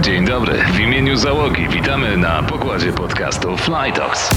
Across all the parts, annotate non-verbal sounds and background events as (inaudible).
Dzień dobry, w imieniu załogi witamy na pokładzie podcastu Flytox.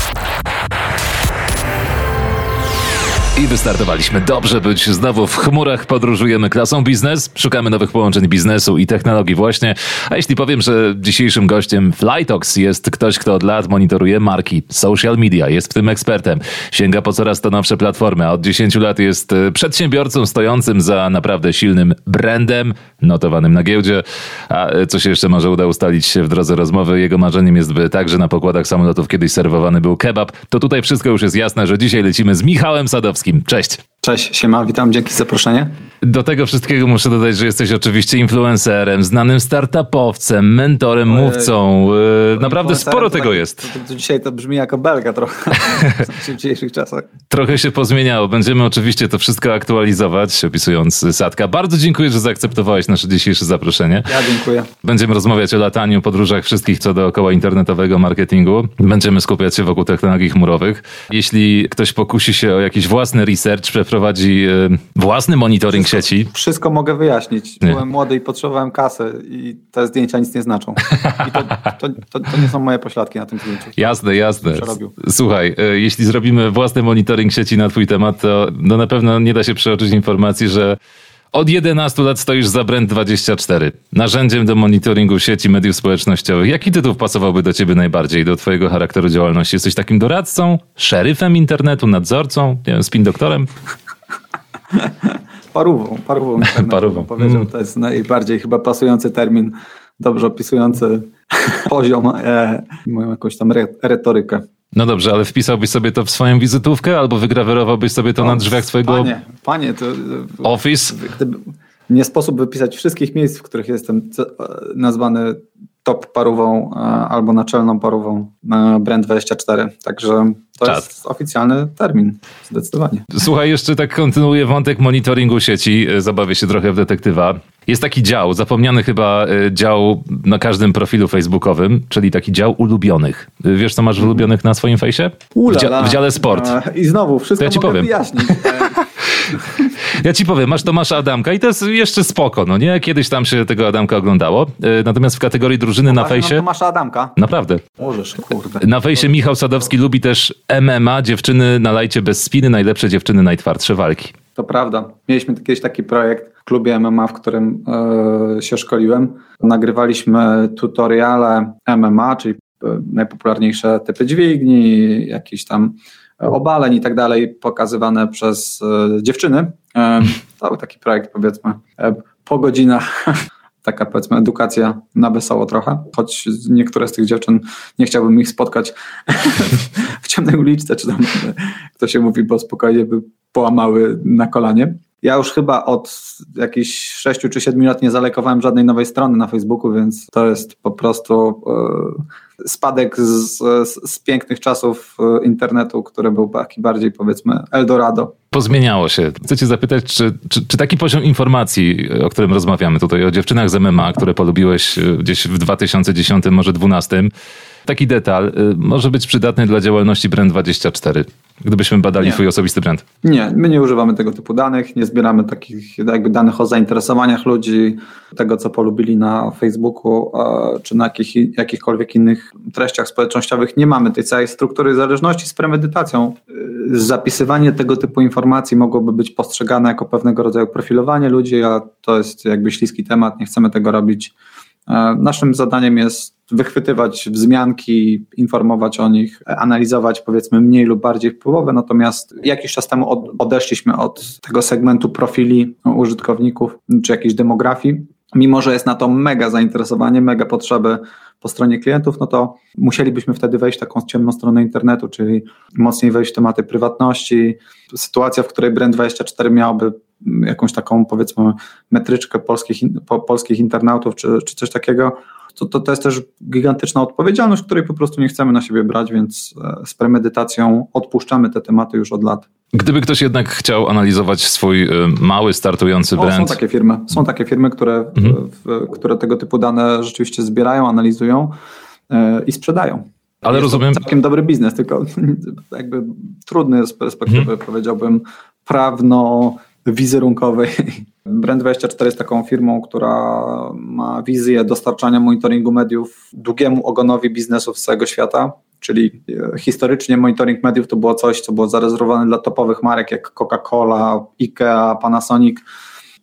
I wystartowaliśmy. Dobrze być znowu w chmurach, podróżujemy klasą biznes, szukamy nowych połączeń biznesu i technologii właśnie. A jeśli powiem, że dzisiejszym gościem Flytox jest ktoś, kto od lat monitoruje marki, social media, jest w tym ekspertem, sięga po coraz to nowsze platformy, a od 10 lat jest e, przedsiębiorcą stojącym za naprawdę silnym brandem, notowanym na giełdzie. A e, co się jeszcze może uda ustalić w drodze rozmowy? Jego marzeniem jest, by także na pokładach samolotów kiedyś serwowany był kebab. To tutaj wszystko już jest jasne, że dzisiaj lecimy z Michałem Sadowskim. Cześć. Cześć, siema, witam, dzięki za zaproszenie. Do tego wszystkiego muszę dodać, że jesteś oczywiście influencerem, znanym startupowcem, mentorem, mówcą. Naprawdę sporo tego tak, jest. To, to, dzisiaj to brzmi jako belga trochę (laughs) w dzisiejszych czasach. Trochę się pozmieniało. Będziemy oczywiście to wszystko aktualizować, opisując Sadka. Bardzo dziękuję, że zaakceptowałeś nasze dzisiejsze zaproszenie. Ja dziękuję. Będziemy rozmawiać o lataniu, podróżach wszystkich co dookoła internetowego marketingu. Będziemy skupiać się wokół technologii chmurowych. Jeśli ktoś pokusi się o jakiś własny research, przeprowadzi yy, własny monitoring wszystko, sieci. Wszystko mogę wyjaśnić. Nie. Byłem młody i potrzebowałem kasy i te zdjęcia nic nie znaczą. I to, to, to, to nie są moje pośladki na tym zdjęciu. Jasne, jasne. Słuchaj, e, jeśli zrobimy własny monitoring sieci na twój temat, to no na pewno nie da się przeoczyć informacji, że od 11 lat stoisz za Brand24, narzędziem do monitoringu sieci mediów społecznościowych. Jaki tytuł pasowałby do ciebie najbardziej, do twojego charakteru działalności? Jesteś takim doradcą, szeryfem internetu, nadzorcą, nie wiem, spin doktorem? Parową, parową. Parową. Powiedział, mm. to jest najbardziej chyba pasujący termin, dobrze opisujący (laughs) poziom, e, moją jakąś tam re, retorykę. No dobrze, ale wpisałbyś sobie to w swoją wizytówkę albo wygrawerowałbyś sobie to o, na drzwiach swojego... Panie, panie, to... Office? Gdyby, nie sposób wypisać wszystkich miejsc, w których jestem nazwany top parową e, albo naczelną parową Brand24. Także to Czad. jest oficjalny termin, zdecydowanie. Słuchaj, jeszcze tak kontynuuję wątek monitoringu sieci. E, zabawię się trochę w detektywa. Jest taki dział, zapomniany chyba e, dział na każdym profilu facebookowym, czyli taki dział ulubionych. Wiesz, co masz w ulubionych na swoim fejsie? W, dzia w dziale sport. I znowu, wszystko to ja ci powiem. wyjaśnić. (laughs) Ja ci powiem, masz Tomasza Adamka i to jest jeszcze spoko, no nie? Kiedyś tam się tego Adamka oglądało. E, natomiast w kategorii drużyny na fejsie... Tomasza Adamka? Naprawdę. Możesz, kurde. Na fejsie Michał Sadowski lubi też MMA, dziewczyny na lajcie bez spiny, najlepsze dziewczyny, najtwardsze walki. To prawda. Mieliśmy kiedyś taki projekt w klubie MMA, w którym yy, się szkoliłem. Nagrywaliśmy tutoriale MMA, czyli e, najpopularniejsze typy dźwigni, jakieś tam obaleń i tak dalej, pokazywane przez e, dziewczyny. E, cały taki projekt, powiedzmy, e, po godzinach. (laughs) Taka powiedzmy edukacja na wesoło trochę, choć niektóre z tych dziewczyn nie chciałbym ich spotkać (laughs) w ciemnej uliczce, czy tam kto się mówi, bo spokojnie by połamały na kolanie. Ja już chyba od jakichś 6 czy 7 lat nie zalekowałem żadnej nowej strony na Facebooku, więc to jest po prostu e, spadek z, z, z, pięknych czasów e, internetu, który był taki bardziej powiedzmy Eldorado. Pozmieniało się. Chcę cię zapytać, czy, czy, czy, taki poziom informacji, o którym rozmawiamy tutaj, o dziewczynach z MMA, które polubiłeś e, gdzieś w 2010, może 2012, taki detal może być przydatny dla działalności Brand24 gdybyśmy badali nie. twój osobisty brand? Nie, my nie używamy tego typu danych, nie zbieramy takich jakby danych o zainteresowaniach ludzi, tego co polubili na Facebooku czy na jakich, jakichkolwiek innych treściach społecznościowych. Nie mamy tej całej struktury zależności z premedytacją. Zapisywanie tego typu informacji mogłoby być postrzegane jako pewnego rodzaju profilowanie ludzi, a to jest jakby śliski temat, nie chcemy tego robić. E, naszym zadaniem jest wychwytywać wzmianki, informować o nich, analizować powiedzmy mniej lub bardziej wpływowe, natomiast jakiś czas temu odeszliśmy od tego segmentu profili użytkowników czy jakiejś demografii. Mimo, że jest na to mega zainteresowanie, mega potrzeby po stronie klientów, no to musielibyśmy wtedy wejść taką ciemną stronę internetu, czyli mocniej wejść w tematy prywatności. Sytuacja, w której Brand24 miałby jakąś taką powiedzmy metryczkę polskich, polskich internautów czy, czy coś takiego, to, to, to jest też gigantyczna odpowiedzialność, której po prostu nie chcemy na siebie brać, więc e, z premedytacją odpuszczamy te tematy już od lat. Gdyby ktoś jednak chciał analizować swój e, mały, startujący brand. O, są takie firmy, są takie firmy, które, mhm. w, które tego typu dane rzeczywiście zbierają, analizują yy, i sprzedają. Ale jest rozumiem. To całkiem dobry biznes, tylko (laughs) jakby trudny z perspektywy, mhm. powiedziałbym, prawno wizerunkowej. (laughs) Brand24 jest taką firmą, która ma wizję dostarczania monitoringu mediów długiemu ogonowi biznesów z całego świata. Czyli e, historycznie monitoring mediów to było coś, co było zarezerwowane dla topowych marek jak Coca-Cola, IKEA, Panasonic.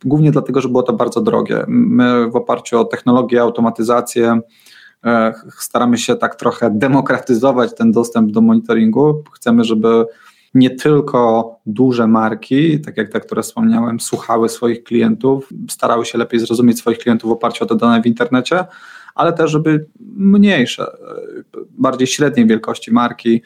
Głównie dlatego, że było to bardzo drogie. My w oparciu o technologię, automatyzację e, staramy się tak trochę demokratyzować ten dostęp do monitoringu. Chcemy, żeby nie tylko duże marki, tak jak te, które wspomniałem, słuchały swoich klientów, starały się lepiej zrozumieć swoich klientów w oparciu o te dane w internecie, ale też, żeby mniejsze, bardziej średniej wielkości marki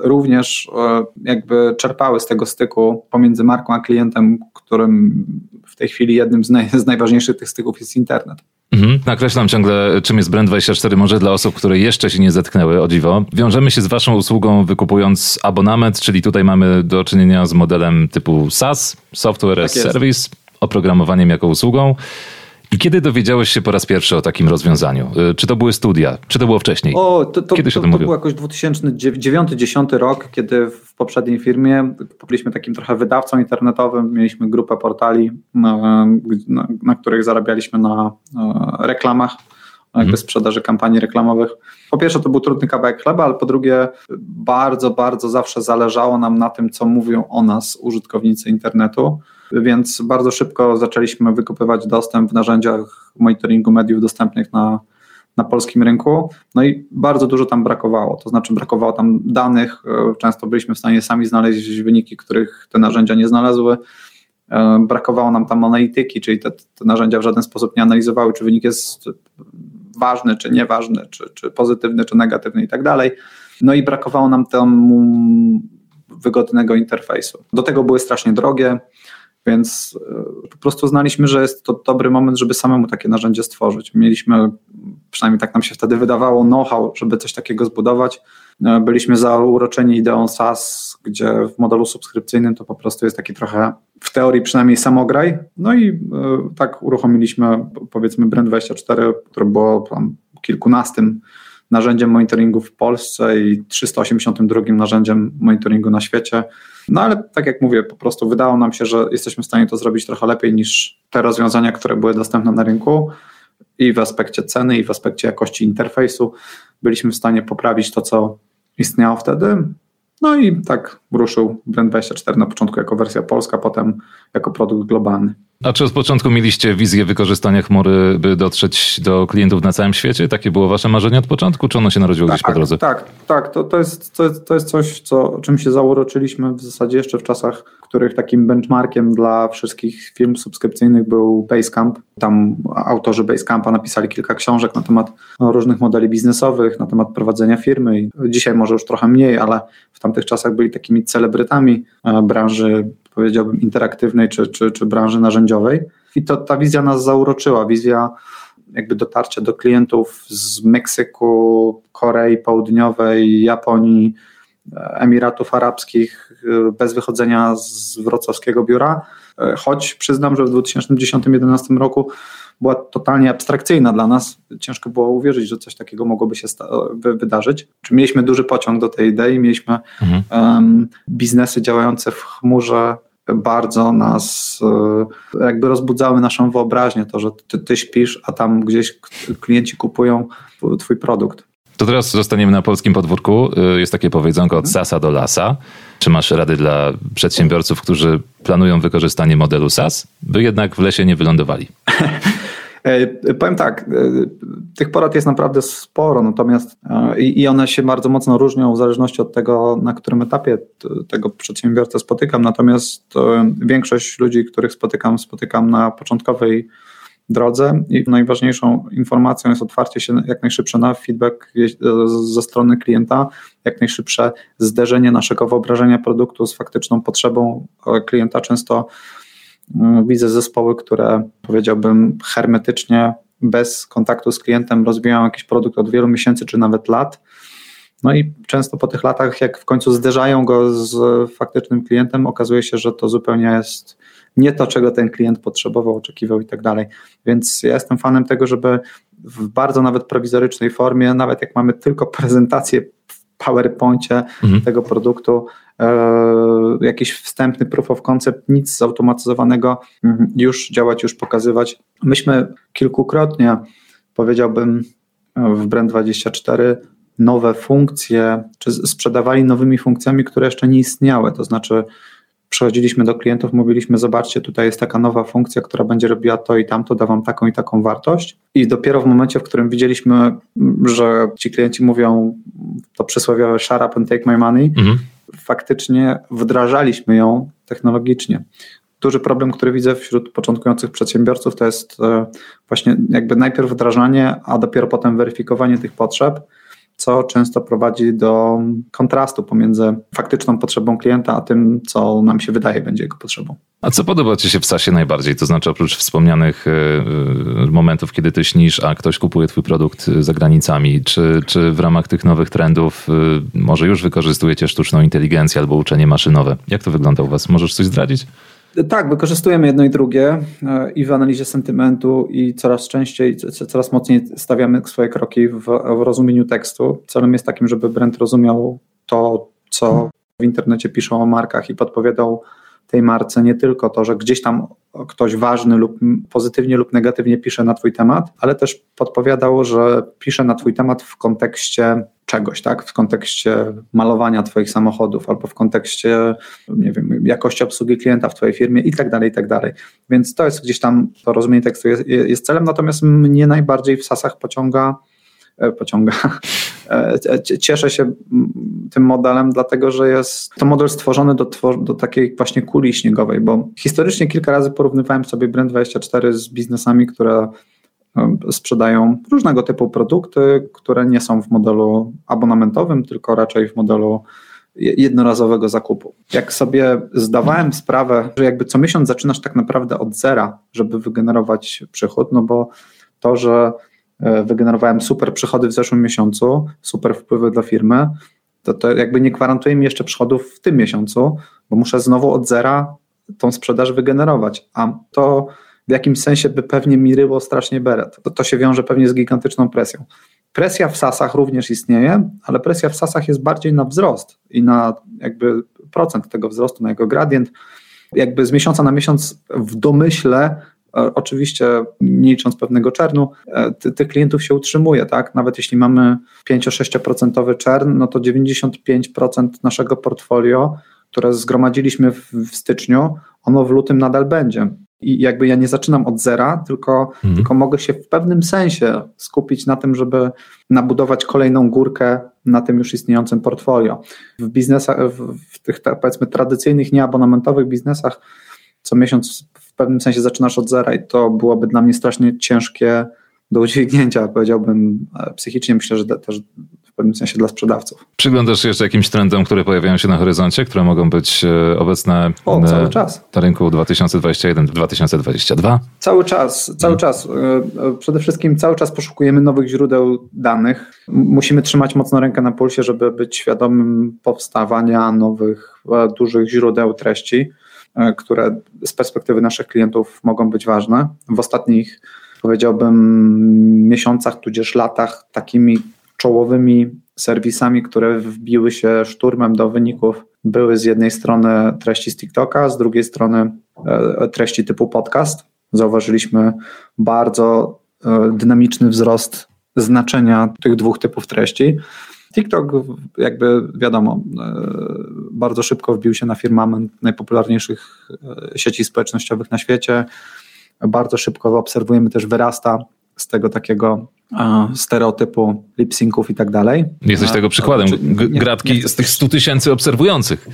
również e, jakby czerpały z tego styku pomiędzy marką a klientem, którym w tej chwili jednym z, naj, z najważniejszych tych styków jest internet. Mhm. Nakreślam ciągle, czym jest Brand24, może dla osób, które jeszcze się nie zetknęły, o dziwo. Wiążemy się z waszą usługą wykupując abonament, czyli tutaj mamy do czynienia z modelem typu SaaS, Software as tak Service, oprogramowaniem jako usługą. I kiedy dowiedziałeś się po raz pierwszy o takim rozwiązaniu? Y, czy to były studia? Czy to było wcześniej? O, to, to, kiedy się to, to, to był jakoś 2009-2010 rok, kiedy w poprzedniej firmie byliśmy takim trochę wydawcą internetowym, mieliśmy grupę portali, na, na, na których zarabialiśmy na, na reklamach jakby sprzedaży kampanii reklamowych. Po pierwsze, to był trudny kawałek chleba, ale po drugie, bardzo, bardzo zawsze zależało nam na tym, co mówią o nas użytkownicy internetu więc bardzo szybko zaczęliśmy wykupywać dostęp w narzędziach monitoringu mediów dostępnych na, na polskim rynku. No i bardzo dużo tam brakowało, to znaczy brakowało tam danych, e, często byliśmy w stanie sami znaleźć wyniki, których te narzędzia nie znalazły. E, brakowało nam tam analityki, czyli te, te narzędzia w żaden sposób nie analizowały, czy wynik jest ważny, czy nieważny, czy, czy pozytywny, czy negatywny i tak dalej. No i brakowało nam tam wygodnego interfejsu. Do tego były strasznie drogie. Więc e, po prostu znaliśmy, że jest to dobry moment, żeby samemu takie narzędzie stworzyć. Mieliśmy, przynajmniej tak nam się wtedy wydawało, know-how, żeby coś takiego zbudować. E, byliśmy zauroczeni ideą SaaS, gdzie w modelu subskrypcyjnym to po prostu jest taki trochę, w teorii przynajmniej samograj. No i e, tak uruchomiliśmy powiedzmy Brand24, które było tam kilkunastym narzędziem monitoringu w Polsce i 382 narzędziem monitoringu na świecie. No ale tak jak mówię, po prostu wydało nam się, że jesteśmy w stanie to zrobić trochę lepiej niż te rozwiązania, które były dostępne na rynku i w aspekcie ceny, i w aspekcie jakości interfejsu. Byliśmy w stanie poprawić to, co istniało wtedy. No i tak ruszył Brand24 na początku jako wersja polska, potem jako produkt globalny. A czy od początku mieliście wizję wykorzystania chmury, by dotrzeć do klientów na całym świecie? Takie było wasze marzenie od początku, czy ono się narodziło tak, gdzieś po drodze? Tak, tak. To, to, jest, to, to jest coś, co, czym się zauroczyliśmy w zasadzie jeszcze w czasach, w których takim benchmarkiem dla wszystkich firm subskrypcyjnych był Basecamp. Tam autorzy Basecampa napisali kilka książek na temat no, różnych modeli biznesowych, na temat prowadzenia firmy. Dzisiaj może już trochę mniej, ale w tamtych czasach byli takimi celebrytami e, branży powiedziałbym, interaktywnej czy, czy, czy branży narzędziowej. I to ta wizja nas zauroczyła. Wizja jakby dotarcia do klientów z Meksyku, Korei Południowej, Japonii, Emiratów Arabskich bez wychodzenia z wrocławskiego biura. Choć przyznam, że w 2010-2011 roku była totalnie abstrakcyjna dla nas. Ciężko było uwierzyć, że coś takiego mogłoby się wydarzyć. Czy mieliśmy duży pociąg do tej idei, mieliśmy mhm. um, biznesy działające w chmurze bardzo nas e, jakby rozbudzały naszą wyobraźnię, to, że ty, ty śpisz, a tam gdzieś klienci kupują twój produkt. To teraz zostaniemy na polskim podwórku. E, jest takie powiedzonko od sasa do lasa. Czy masz rady dla przedsiębiorców, którzy planują wykorzystanie modelu SAS, by jednak w lesie nie wylądowali? (laughs) E, powiem tak, e, tych porad jest naprawdę sporo, natomiast e, i one się bardzo mocno różnią w zależności od tego, na którym etapie tego przedsiębiorcę spotykam. Natomiast większość ludzi, których spotykam, spotykam na początkowej drodze i najważniejszą informacją jest otwarcie się jak najszybsze na feedback ze strony klienta, jak najszybsze zderzenie naszego wyobrażenia produktu z faktyczną potrzebą klienta. Często widzę zespoły, które powiedziałbym hermetycznie, bez kontaktu z klientem rozwijają jakiś produkt od wielu miesięcy czy nawet lat. No i często po tych latach, jak w końcu zderzają go z faktycznym klientem, okazuje się, że to zupełnie jest nie to, czego ten klient potrzebował, oczekiwał i tak dalej. Więc ja jestem fanem tego, żeby w bardzo nawet prowizorycznej formie, nawet jak mamy tylko prezentację PowerPoincie mhm. tego produktu, e, jakiś wstępny proof of concept, nic zautomatyzowanego, mhm, już działać, już pokazywać. Myśmy kilkukrotnie, powiedziałbym, w Brand24 nowe funkcje, czy sprzedawali nowymi funkcjami, które jeszcze nie istniały, to znaczy przychodziliśmy do klientów, mówiliśmy, zobaczcie, tutaj jest taka nowa funkcja, która będzie robiła to i tamto, da wam taką i taką wartość. I dopiero w momencie, w którym widzieliśmy, że ci klienci mówią to przysłowiowe shut up and take my money, mhm. faktycznie wdrażaliśmy ją technologicznie. Duży problem, który widzę wśród początkujących przedsiębiorców, to jest e, właśnie jakby najpierw wdrażanie, a dopiero potem weryfikowanie tych potrzeb co często prowadzi do kontrastu pomiędzy faktyczną potrzebą klienta, a tym, co nam się wydaje będzie jego potrzebą. A co podoba Ci się w SASie najbardziej? To znaczy, oprócz wspomnianych e, e, momentów, kiedy Ty śnisz, a ktoś kupuje Twój produkt za granicami, czy, czy w ramach tych nowych trendów e, może już wykorzystujecie sztuczną inteligencję albo uczenie maszynowe? Jak to wygląda u Was? Możesz coś zdradzić? Tak, wykorzystujemy jedno i drugie e, i w analizie sentymentu i coraz częściej, coraz mocniej stawiamy swoje kroki w, w rozumieniu tekstu. Celem jest takim, żeby brand rozumiał to, co w internecie piszą o markach i podpowiadał tej marce nie tylko to, że gdzieś tam ktoś ważny lub pozytywnie lub negatywnie pisze na Twój temat, ale też podpowiadał, że pisze na Twój temat w kontekście czegoś, tak? W kontekście malowania Twoich samochodów albo w kontekście, nie wiem, jakości obsługi klienta w Twojej firmie i tak dalej, i tak dalej. Więc to jest gdzieś tam, to rozumienie tekstu jest, jest celem, natomiast mnie najbardziej w sasach pociąga e, pociąga. (laughs) E, cieszę się tym modelem, dlatego że jest to model stworzony do, do takiej właśnie kuli śniegowej, bo historycznie kilka razy porównywałem sobie Brand24 z biznesami, które sprzedają różnego typu produkty, które nie są w modelu abonamentowym, tylko raczej w modelu jednorazowego zakupu. Jak sobie zdawałem sprawę, że jakby co miesiąc zaczynasz tak naprawdę od zera, żeby wygenerować przychód, no bo to, że e, wygenerowałem super przychody w zeszłym miesiącu, super wpływy dla firmy, to, to jakby nie gwarantuje mi jeszcze przychodów w tym miesiącu, bo muszę znowu od zera tą sprzedaż wygenerować, a to w jakimś sensie by pewnie mi ryło strasznie beret. To, to się wiąże pewnie z gigantyczną presją. Presja w sasach również istnieje, ale presja w sasach jest bardziej na wzrost i na jakby procent tego wzrostu, na jego gradient. Jakby z miesiąca na miesiąc w domyśle e, Oczywiście nie licząc pewnego czernu, e, ty, tych klientów się utrzymuje, tak? Nawet jeśli mamy 5-6% czern, no to 95% naszego portfolio, które zgromadziliśmy w, w styczniu, ono w lutym nadal będzie i jakby ja nie zaczynam od zera, tylko, mhm. tylko mogę się w pewnym sensie skupić na tym, żeby nabudować kolejną górkę na tym już istniejącym portfolio. W biznesach, w, w tych powiedzmy tradycyjnych, nieabonamentowych biznesach co miesiąc w pewnym sensie zaczynasz od zera i to byłoby dla mnie strasznie ciężkie do udźwignięcia, powiedziałbym e, psychicznie, myślę, że też pewnym sensie dla sprzedawców. Przyglądasz się jeszcze jakimś trendom, które pojawiają się na horyzoncie, które mogą być e, obecne o, na, cały czas. na rynku 2021-2022? Cały czas, cały hmm. czas. E, e, przede wszystkim cały czas poszukujemy nowych źródeł danych. Musimy trzymać mocno rękę na pulsie, żeby być świadomym powstawania nowych, dużych źródeł treści, które z perspektywy naszych klientów mogą być ważne. W ostatnich powiedziałbym miesiącach, tudzież latach takimi czołowymi serwisami, które wbiły się szturmem do wyników, były z jednej strony treści z TikToka, z drugiej strony e, treści typu podcast. Zauważyliśmy bardzo e, dynamiczny wzrost znaczenia tych dwóch typów treści. TikTok, jakby wiadomo, e, bardzo szybko wbił się na firmament najpopularniejszych sieci społecznościowych na świecie. Bardzo szybko obserwujemy też wyrasta z tego takiego stereotypu lip-synków i tak dalej. Jesteś tego przykładem. Gratki nie, nie z tych 100 tysięcy obserwujących.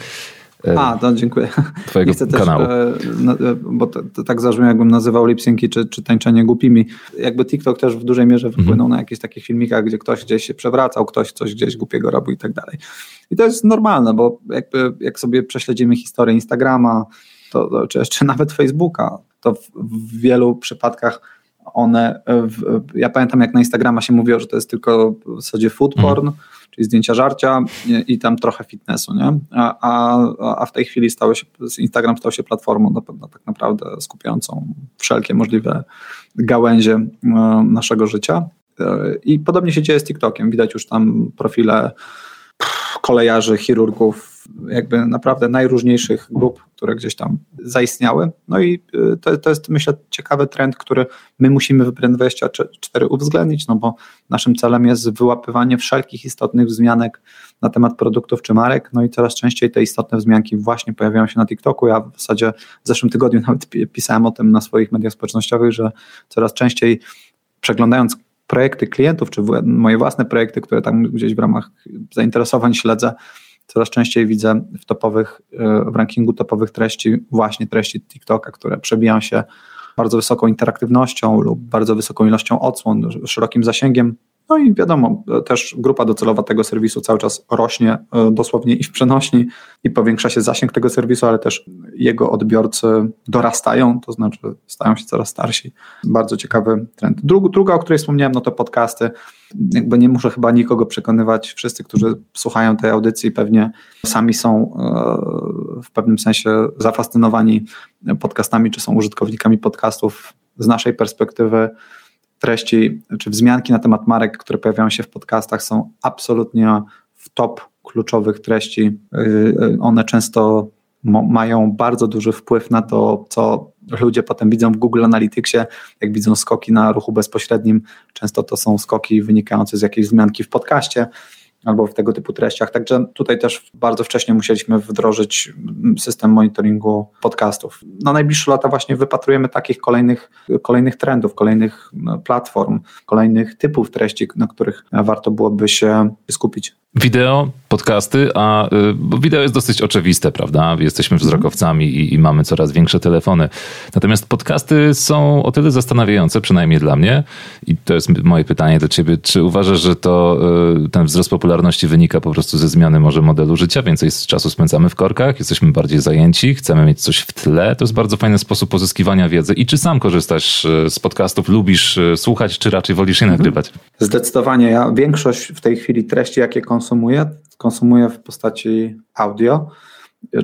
E, A, to dziękuję. Twojego (laughs) chcę kanału. Też, e, bo to, to tak zabrzmi, jakbym nazywał lipsynki czy, czy tańczenie głupimi. Jakby TikTok też w dużej mierze wpłynął mhm. na jakichś takich filmikach, gdzie ktoś gdzieś się przewracał, ktoś coś gdzieś głupiego robił i tak dalej. I to jest normalne, bo jakby jak sobie prześledzimy historię Instagrama, to, to czy jeszcze nawet Facebooka, to w, w wielu przypadkach one, w, ja pamiętam jak na Instagrama się mówiło, że to jest tylko w zasadzie food mhm. porn, czyli zdjęcia żarcia i, i tam trochę fitnessu, nie? A, a, a w tej chwili stało się, Instagram stał się platformą na, tak naprawdę skupiającą wszelkie możliwe gałęzie e, naszego życia. E, I podobnie się dzieje z TikTokiem. Widać już tam profile kolejarzy, chirurgów, jakby naprawdę najróżniejszych grup, które gdzieś tam zaistniały. No i y, to, to jest myślę ciekawy trend, który my musimy w Brand24 uwzględnić, no bo naszym celem jest wyłapywanie wszelkich istotnych wzmianek na temat produktów czy marek, no i coraz częściej te istotne wzmianki właśnie pojawiają się na TikToku. Ja w zasadzie w zeszłym tygodniu (laughs) nawet pisałem o tym na swoich mediach społecznościowych, że coraz częściej przeglądając projekty klientów, czy moje własne projekty, które tam gdzieś w ramach zainteresowań śledzę, coraz częściej widzę w topowych, e, w rankingu topowych treści właśnie treści TikToka, które przebijają się bardzo wysoką interaktywnością lub bardzo wysoką ilością odsłon, szerokim zasięgiem, no i wiadomo, też grupa docelowa tego serwisu cały czas rośnie e, dosłownie i w przenośni i powiększa się zasięg tego serwisu, ale też jego odbiorcy dorastają, to znaczy stają się coraz starsi. Bardzo ciekawy trend. Druga, druga o której wspomniałem, no to podcasty. Jakby nie muszę chyba nikogo przekonywać. Wszyscy, którzy słuchają tej audycji, pewnie sami są e, w pewnym sensie zafascynowani podcastami, czy są użytkownikami podcastów z naszej perspektywy treści czy wzmianki na temat marek, które pojawiają się w podcastach, są absolutnie w top kluczowych treści. Y, y, one często mają bardzo duży wpływ na to, co ludzie potem widzą w Google Analyticsie, jak widzą skoki na ruchu bezpośrednim. Często to są skoki wynikające z jakiejś wzmianki w podcaście albo w tego typu treściach. Także tutaj też bardzo wcześnie musieliśmy wdrożyć system monitoringu podcastów. Na najbliższe lata właśnie wypatrujemy takich kolejnych, kolejnych trendów, kolejnych no, platform, kolejnych typów treści, na których warto byłoby się skupić. Wideo, podcasty, a y, wideo jest dosyć oczywiste, prawda? Jesteśmy wzrokowcami i, i, mamy coraz większe telefony. Natomiast podcasty są o tyle zastanawiające, przynajmniej dla mnie, i to jest moje pytanie do ciebie. Czy uważasz, że to y, ten wzrost popularności wynika po prostu ze zmiany może modelu życia? Więcej czasu spędzamy w korkach, jesteśmy bardziej zajęci, chcemy mieć coś w tle. To jest bardzo fajny sposób pozyskiwania wiedzy. I czy sam korzystasz y, z podcastów, lubisz słuchać, czy raczej wolisz je nagrywać? Zdecydowanie. Ja większość w tej chwili treści, jakie konsumuję, konsumuję, konsumuję w postaci audio.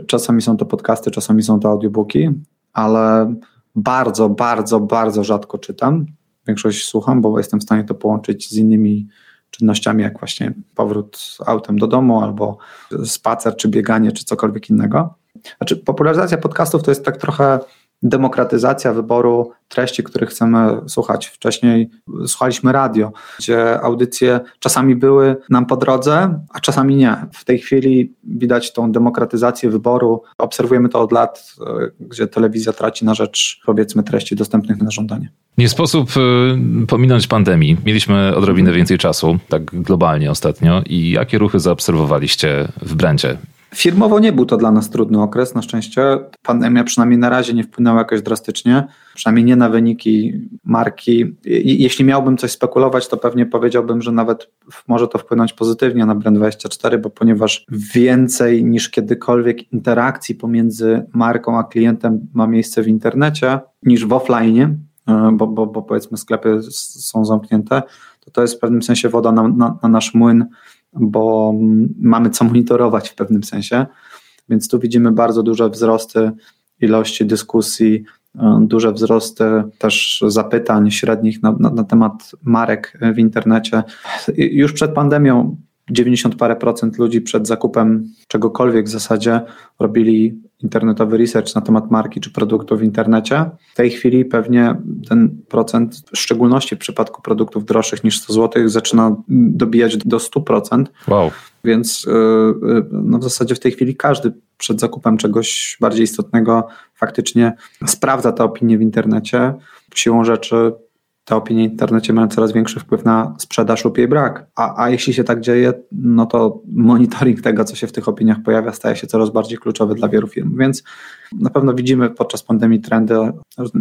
Czasami są to podcasty, czasami są to audiobooki, ale bardzo, bardzo, bardzo rzadko czytam. Większość słucham, bo jestem w stanie to połączyć z innymi czynnościami, jak właśnie powrót autem do domu, albo spacer, czy bieganie, czy cokolwiek innego. Znaczy, popularyzacja podcastów to jest tak trochę demokratyzacja wyboru treści, których chcemy słuchać. Wcześniej słuchaliśmy radio, gdzie audycje czasami były nam po drodze, a czasami nie. W tej chwili widać tą demokratyzację wyboru. Obserwujemy to od lat, e, gdzie telewizja traci na rzecz, powiedzmy, treści dostępnych na żądanie. Nie sposób e, pominąć pandemii. Mieliśmy odrobinę więcej czasu, tak globalnie ostatnio. I jakie ruchy zaobserwowaliście w brandzie? Firmowo nie był to dla nas trudny okres, na szczęście. Pandemia przynajmniej na razie nie wpłynęła jakoś drastycznie, przynajmniej nie na wyniki marki. Jeśli miałbym coś spekulować, to pewnie powiedziałbym, że nawet może to wpłynąć pozytywnie na Brand24, bo ponieważ więcej niż kiedykolwiek interakcji pomiędzy marką a klientem ma miejsce w internecie niż w offline, e, bo, bo, bo powiedzmy sklepy są zamknięte, to to jest w pewnym sensie woda na, na, na nasz młyn bo mamy co monitorować w pewnym sensie. Więc tu widzimy bardzo duże wzrosty ilości dyskusji, e, duże wzrosty też zapytań średnich na, na, na temat marek w internecie. Już przed pandemią 90 parę procent ludzi przed zakupem czegokolwiek w zasadzie robili internetowy research na temat marki czy produktu w internecie. W tej chwili pewnie ten procent, w szczególności w przypadku produktów droższych niż 100 zł, zaczyna dobijać do 100%. Wow. Więc yy, no w zasadzie w tej chwili każdy przed zakupem czegoś bardziej istotnego faktycznie sprawdza te opinie w internecie. Siłą rzeczy te opinie w internecie mają coraz większy wpływ na sprzedaż lub jej brak. A, a jeśli się tak dzieje, no to monitoring tego, co się w tych opiniach pojawia, staje się coraz bardziej kluczowy dla wielu firm. Więc na pewno widzimy podczas pandemii trendy.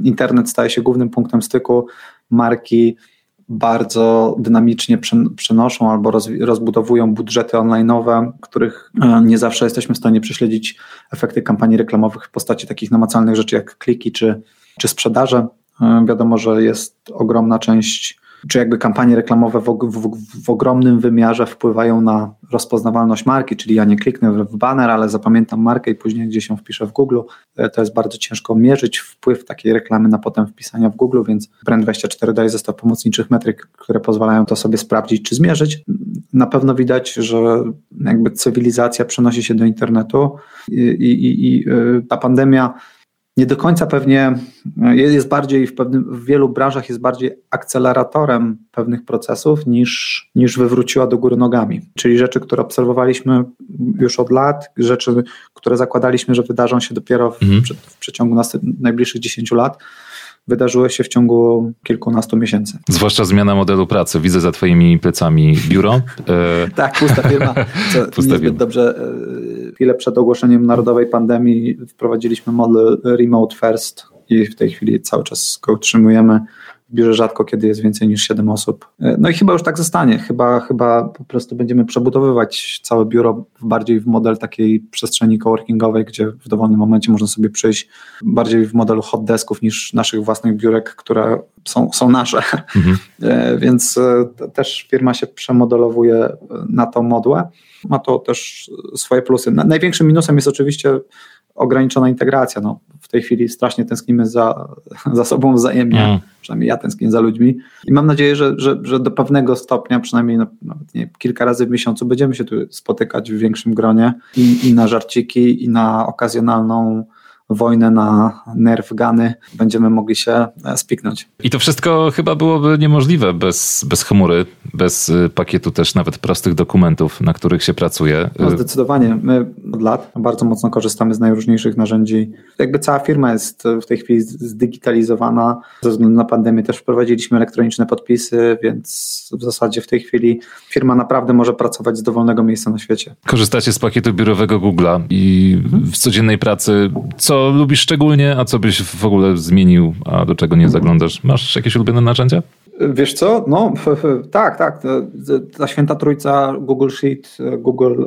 Internet staje się głównym punktem styku. Marki bardzo dynamicznie przenoszą albo rozbudowują budżety online'owe, których e, nie zawsze jesteśmy w stanie prześledzić efekty kampanii reklamowych w postaci takich namacalnych rzeczy jak kliki czy, czy sprzedaże. E, wiadomo, że jest ogromna część, czy jakby kampanie reklamowe w, w, w, ogromnym wymiarze wpływają na rozpoznawalność marki, czyli ja nie kliknę w banner, ale zapamiętam markę i później gdzieś ją wpiszę w Google. E, to jest bardzo ciężko mierzyć wpływ takiej reklamy na potem wpisania w Google, więc Brand24 daje zestaw pomocniczych metryk, które pozwalają to sobie sprawdzić czy zmierzyć. na pewno widać, że jakby cywilizacja przenosi się do internetu i, i, i ta pandemia nie do końca pewnie jest bardziej w, pewnym, w wielu branżach jest bardziej akceleratorem pewnych procesów niż, niż wywróciła do góry nogami. Czyli rzeczy, które obserwowaliśmy już od lat, rzeczy, które zakładaliśmy, że wydarzą się dopiero w, mhm. w przeciągu najbliższych 10 lat, wydarzyło się w ciągu kilkunastu miesięcy. Zwłaszcza zmiana modelu pracy. Widzę za twoimi plecami biuro. E... (laughs) tak, pusta firma. Co (laughs) pusta niezbyt firma. dobrze. E, chwilę przed ogłoszeniem narodowej pandemii wprowadziliśmy model remote first i w tej chwili cały czas go utrzymujemy biurze rzadko kiedy jest więcej niż 7 osób. E, no i chyba już tak zostanie. Chyba, chyba po prostu będziemy przebudowywać całe biuro bardziej w model takiej przestrzeni coworkingowej, gdzie w dowolnym momencie można sobie przyjść bardziej w modelu hot desków niż naszych własnych biurek, które są, są nasze. Mhm. (laughs) E, więc e, też firma się przemodelowuje na tą modłę. Ma to też swoje plusy. Największym minusem jest oczywiście ograniczona integracja. No, w tej chwili strasznie tęsknimy za, za sobą wzajemnie, mm. przynajmniej ja tęsknię za ludźmi i mam nadzieję, że, że, że do pewnego stopnia, przynajmniej nawet nie, kilka razy w miesiącu będziemy się tu spotykać w większym gronie i, i na żarciki, i na okazjonalną wojnę na nerw gany będziemy mogli się e, spiknąć. I to wszystko chyba byłoby niemożliwe bez, bez chmury, bez y, pakietu też nawet prostych dokumentów, na których się pracuje. No zdecydowanie. My od lat bardzo mocno korzystamy z najróżniejszych narzędzi. Jakby cała firma jest w tej chwili zdigitalizowana. Ze względu na pandemię też wprowadziliśmy elektroniczne podpisy, więc w zasadzie w tej chwili firma naprawdę może pracować z dowolnego miejsca na świecie. Korzystacie z pakietu biurowego Google'a i w codziennej pracy co lubisz szczególnie, a co byś w ogóle zmienił, a do czego nie zaglądasz? Masz jakieś ulubione narzędzia? Wiesz co? No, tak, tak. Ta święta trójca Google Sheet, Google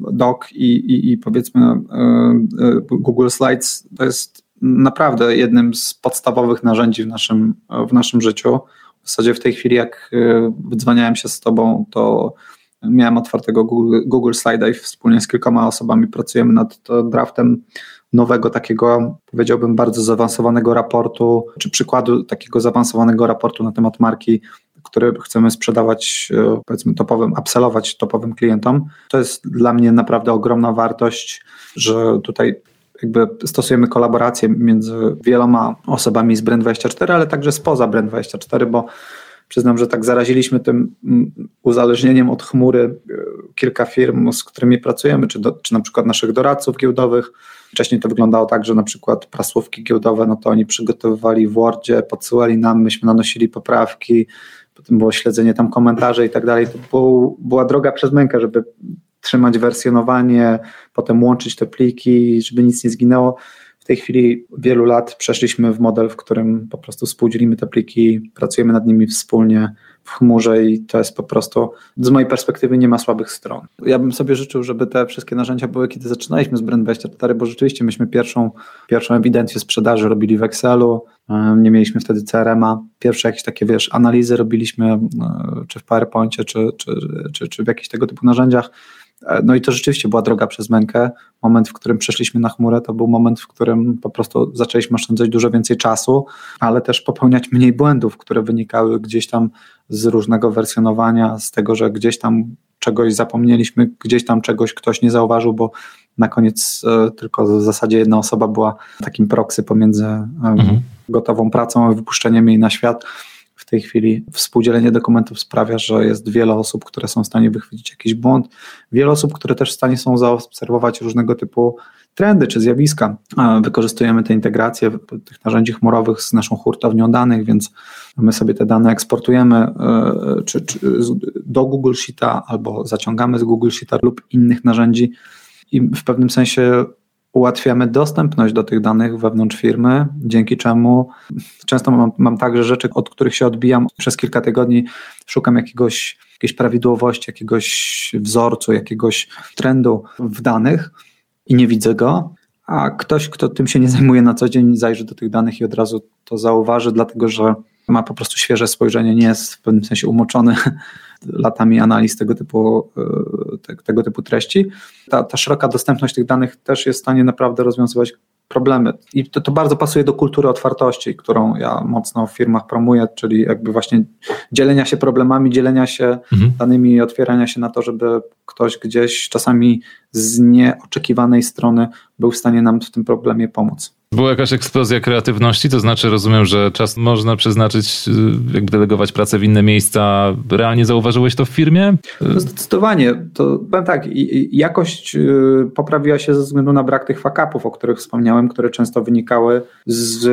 Doc i, i, i powiedzmy Google Slides to jest naprawdę jednym z podstawowych narzędzi w naszym, w naszym życiu. W zasadzie w tej chwili, jak e, wydzwaniałem się z Tobą, to Miałem otwartego Google, Google i wspólnie z kilkoma osobami pracujemy nad draftem nowego takiego, powiedziałbym, bardzo zaawansowanego raportu, czy przykładu takiego zaawansowanego raportu na temat marki, który chcemy sprzedawać, e, powiedzmy, topowym, upsellować topowym klientom. To jest dla mnie naprawdę ogromna wartość, że tutaj jakby stosujemy kolaborację między wieloma osobami z Brand24, ale także spoza Brand24, bo Przyznam, że tak zaraziliśmy tym mm, uzależnieniem od chmury e, kilka firm, z którymi pracujemy, czy, do, czy na przykład naszych doradców giełdowych. Wcześniej to wyglądało tak, że na przykład prasłówki giełdowe, no to oni przygotowywali w Wordzie, podsyłali nam, myśmy nanosili poprawki, potem było śledzenie tam komentarzy i tak dalej. To był, była droga przez mękę, żeby trzymać wersjonowanie, potem łączyć te pliki, żeby nic nie zginęło. W tej chwili wielu lat przeszliśmy w model, w którym po prostu współdzielimy te pliki, pracujemy nad nimi wspólnie w chmurze i to jest po prostu, z mojej perspektywy nie ma słabych stron. Ja bym sobie życzył, żeby te wszystkie narzędzia były, kiedy zaczynaliśmy z Brand24, bo rzeczywiście myśmy pierwszą, pierwszą ewidencję sprzedaży robili w Excelu, nie mieliśmy wtedy CRM-a. Pierwsze jakieś takie, wiesz, analizy robiliśmy czy w PowerPoincie, czy, czy, czy, czy w jakichś tego typu narzędziach no i to rzeczywiście była droga przez mękę. Moment, w którym przeszliśmy na chmurę, to był moment, w którym po prostu zaczęliśmy oszczędzać dużo więcej czasu, ale też popełniać mniej błędów, które wynikały gdzieś tam z różnego wersjonowania, z tego, że gdzieś tam czegoś zapomnieliśmy, gdzieś tam czegoś ktoś nie zauważył, bo na koniec e, tylko w zasadzie jedna osoba była takim proksy pomiędzy mhm. gotową pracą a wypuszczeniem jej na świat w tej chwili współdzielenie dokumentów sprawia, że jest wiele osób, które są w stanie wychwycić jakiś błąd, wiele osób, które też w stanie są zaobserwować różnego typu trendy czy zjawiska. Wykorzystujemy te integracje tych narzędzi chmurowych z naszą hurtownią danych, więc my sobie te dane eksportujemy e, czy, czy do Google Sheeta albo zaciągamy z Google Sheeta lub innych narzędzi i w pewnym sensie ułatwiamy dostępność do tych danych wewnątrz firmy, dzięki czemu często mam, mam także rzeczy, od których się odbijam przez kilka tygodni, szukam jakiegoś, jakiejś prawidłowości, jakiegoś wzorcu, jakiegoś trendu w danych i nie widzę go, a ktoś, kto tym się nie zajmuje na co dzień, zajrzy do tych danych i od razu to zauważy, dlatego że ma po prostu świeże spojrzenie, nie jest w pewnym sensie umoczony (laughs) latami analiz tego typu, e, te, tego typu treści. Ta, ta szeroka dostępność tych danych też jest w stanie naprawdę rozwiązywać problemy. I to, to bardzo pasuje do kultury otwartości, którą ja mocno w firmach promuję, czyli jakby właśnie dzielenia się problemami, dzielenia się mhm. danymi i otwierania się na to, żeby ktoś gdzieś czasami z nieoczekiwanej strony był w stanie nam w tym problemie pomóc. Była jakaś eksplozja kreatywności, to znaczy rozumiem, że czas można przeznaczyć, y, jakby delegować pracę w inne miejsca. Realnie zauważyłeś to w firmie? No zdecydowanie. To powiem tak, jakość y, poprawiła się ze względu na brak tych fakapów, o których wspomniałem, które często wynikały z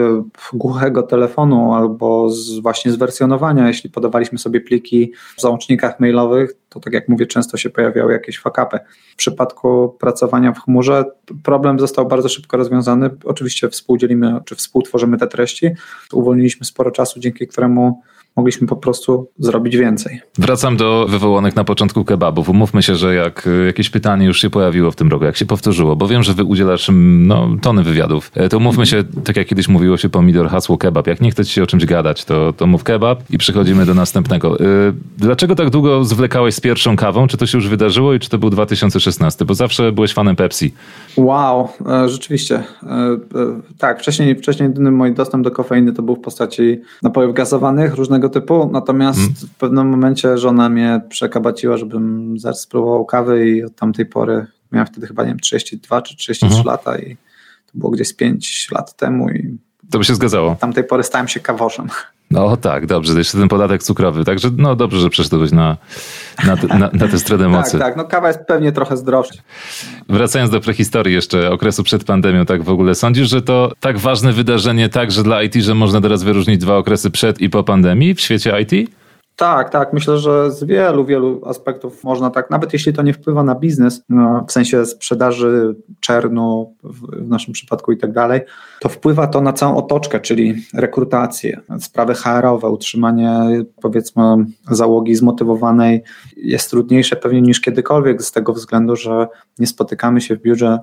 głuchego telefonu albo z, właśnie z wersjonowania. Jeśli podawaliśmy sobie pliki w załącznikach mailowych, to tak jak mówię, często się pojawiały jakieś fakapy. W przypadku pracowania w chmurze problem został bardzo szybko rozwiązany. Oczywiście współdzielimy, czy współtworzymy te treści. Uwolniliśmy sporo czasu, dzięki któremu mogliśmy po prostu zrobić więcej. Wracam do wywołanych na początku kebabów. Umówmy się, że jak e, jakieś pytanie już się pojawiło w tym roku, jak się powtórzyło, bo wiem, że wy udzielasz mm, no, tony wywiadów, e, to umówmy się, tak jak kiedyś mówiło się pomidor, hasło kebab. Jak nie chce ci się o czymś gadać, to, to mów kebab i przechodzimy do następnego. E, dlaczego tak długo zwlekałeś z pierwszą kawą? Czy to się już wydarzyło i czy to był 2016? Bo zawsze byłeś fanem Pepsi. Wow, rzeczywiście. Tak, wcześniej, wcześniej jedyny mój dostęp do kofeiny to był w postaci napojów gazowanych, różnego typu, natomiast hmm. w pewnym momencie żona mnie przekabaciła, żebym zaraz spróbował kawy i od tamtej pory miałem wtedy chyba, nie wiem, 32 czy 33 hmm. lata i to było gdzieś 5 lat temu i to by się zgadzało. Od tamtej pory stałem się kawoszem. No tak, dobrze, jeszcze ten podatek cukrowy, także no dobrze, że przeszedłeś na, na, na, na tę stronę mocy. tak, tak, no kawa jest pewnie trochę zdrowsza. Wracając do prehistorii jeszcze, okresu przed pandemią, tak w ogóle, sądzisz, że to tak ważne wydarzenie także dla IT, że można teraz wyróżnić dwa okresy przed i po pandemii w świecie IT? Tak, tak. Myślę, że z wielu, wielu aspektów można tak, nawet jeśli to nie wpływa na biznes, no, w sensie sprzedaży czernu w, w naszym przypadku i tak dalej, to wpływa to na całą otoczkę, czyli rekrutację, sprawy HR-owe, utrzymanie powiedzmy załogi zmotywowanej jest trudniejsze pewnie niż kiedykolwiek z tego względu, że nie spotykamy się w biurze,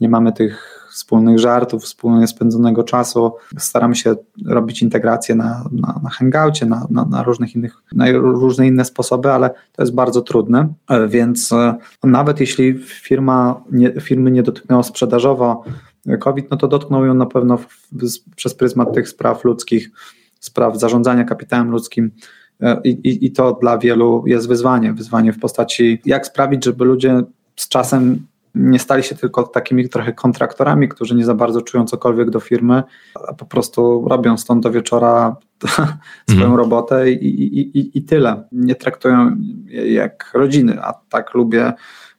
nie mamy tych wspólnych żartów, wspólnie spędzonego czasu. Staramy się robić integrację na, na, na hangoucie, na, na, na różnych innych, na różne inne sposoby, ale to jest bardzo trudne, e, więc e, nawet jeśli firma, nie, firmy nie dotknęło sprzedażowo COVID, no to dotknął ją na pewno w, w, przez pryzmat tych spraw ludzkich, spraw zarządzania kapitałem ludzkim. E, I, i, I to dla wielu jest wyzwanie. Wyzwanie w postaci, jak sprawić, żeby ludzie z czasem nie stali się tylko takimi trochę kontraktorami, którzy nie za bardzo czują cokolwiek do firmy, a po prostu robią stąd do wieczora (laughs) swoją mhm. robotę i, i, i, i tyle. Nie traktują jak rodziny, a tak lubię